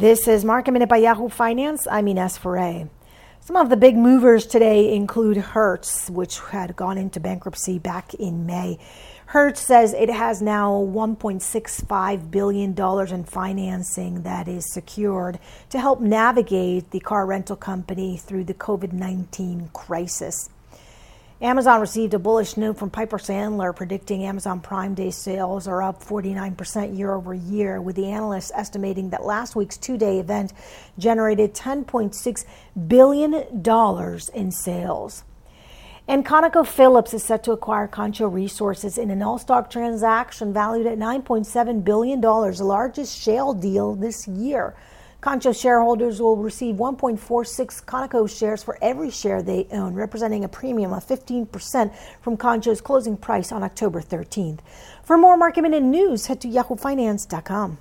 This is Market Minute by Yahoo Finance. I'm Ines Ferre. Some of the big movers today include Hertz, which had gone into bankruptcy back in May. Hertz says it has now $1.65 billion in financing that is secured to help navigate the car rental company through the COVID 19 crisis. Amazon received a bullish note from Piper Sandler predicting Amazon Prime Day sales are up 49% year over year, with the analysts estimating that last week's two day event generated $10.6 billion in sales. And ConocoPhillips is set to acquire Concho Resources in an all stock transaction valued at $9.7 billion, the largest shale deal this year. Concho shareholders will receive 1.46 Conoco shares for every share they own, representing a premium of 15% from Concho's closing price on October 13th. For more market minute news, head to yahoofinance.com.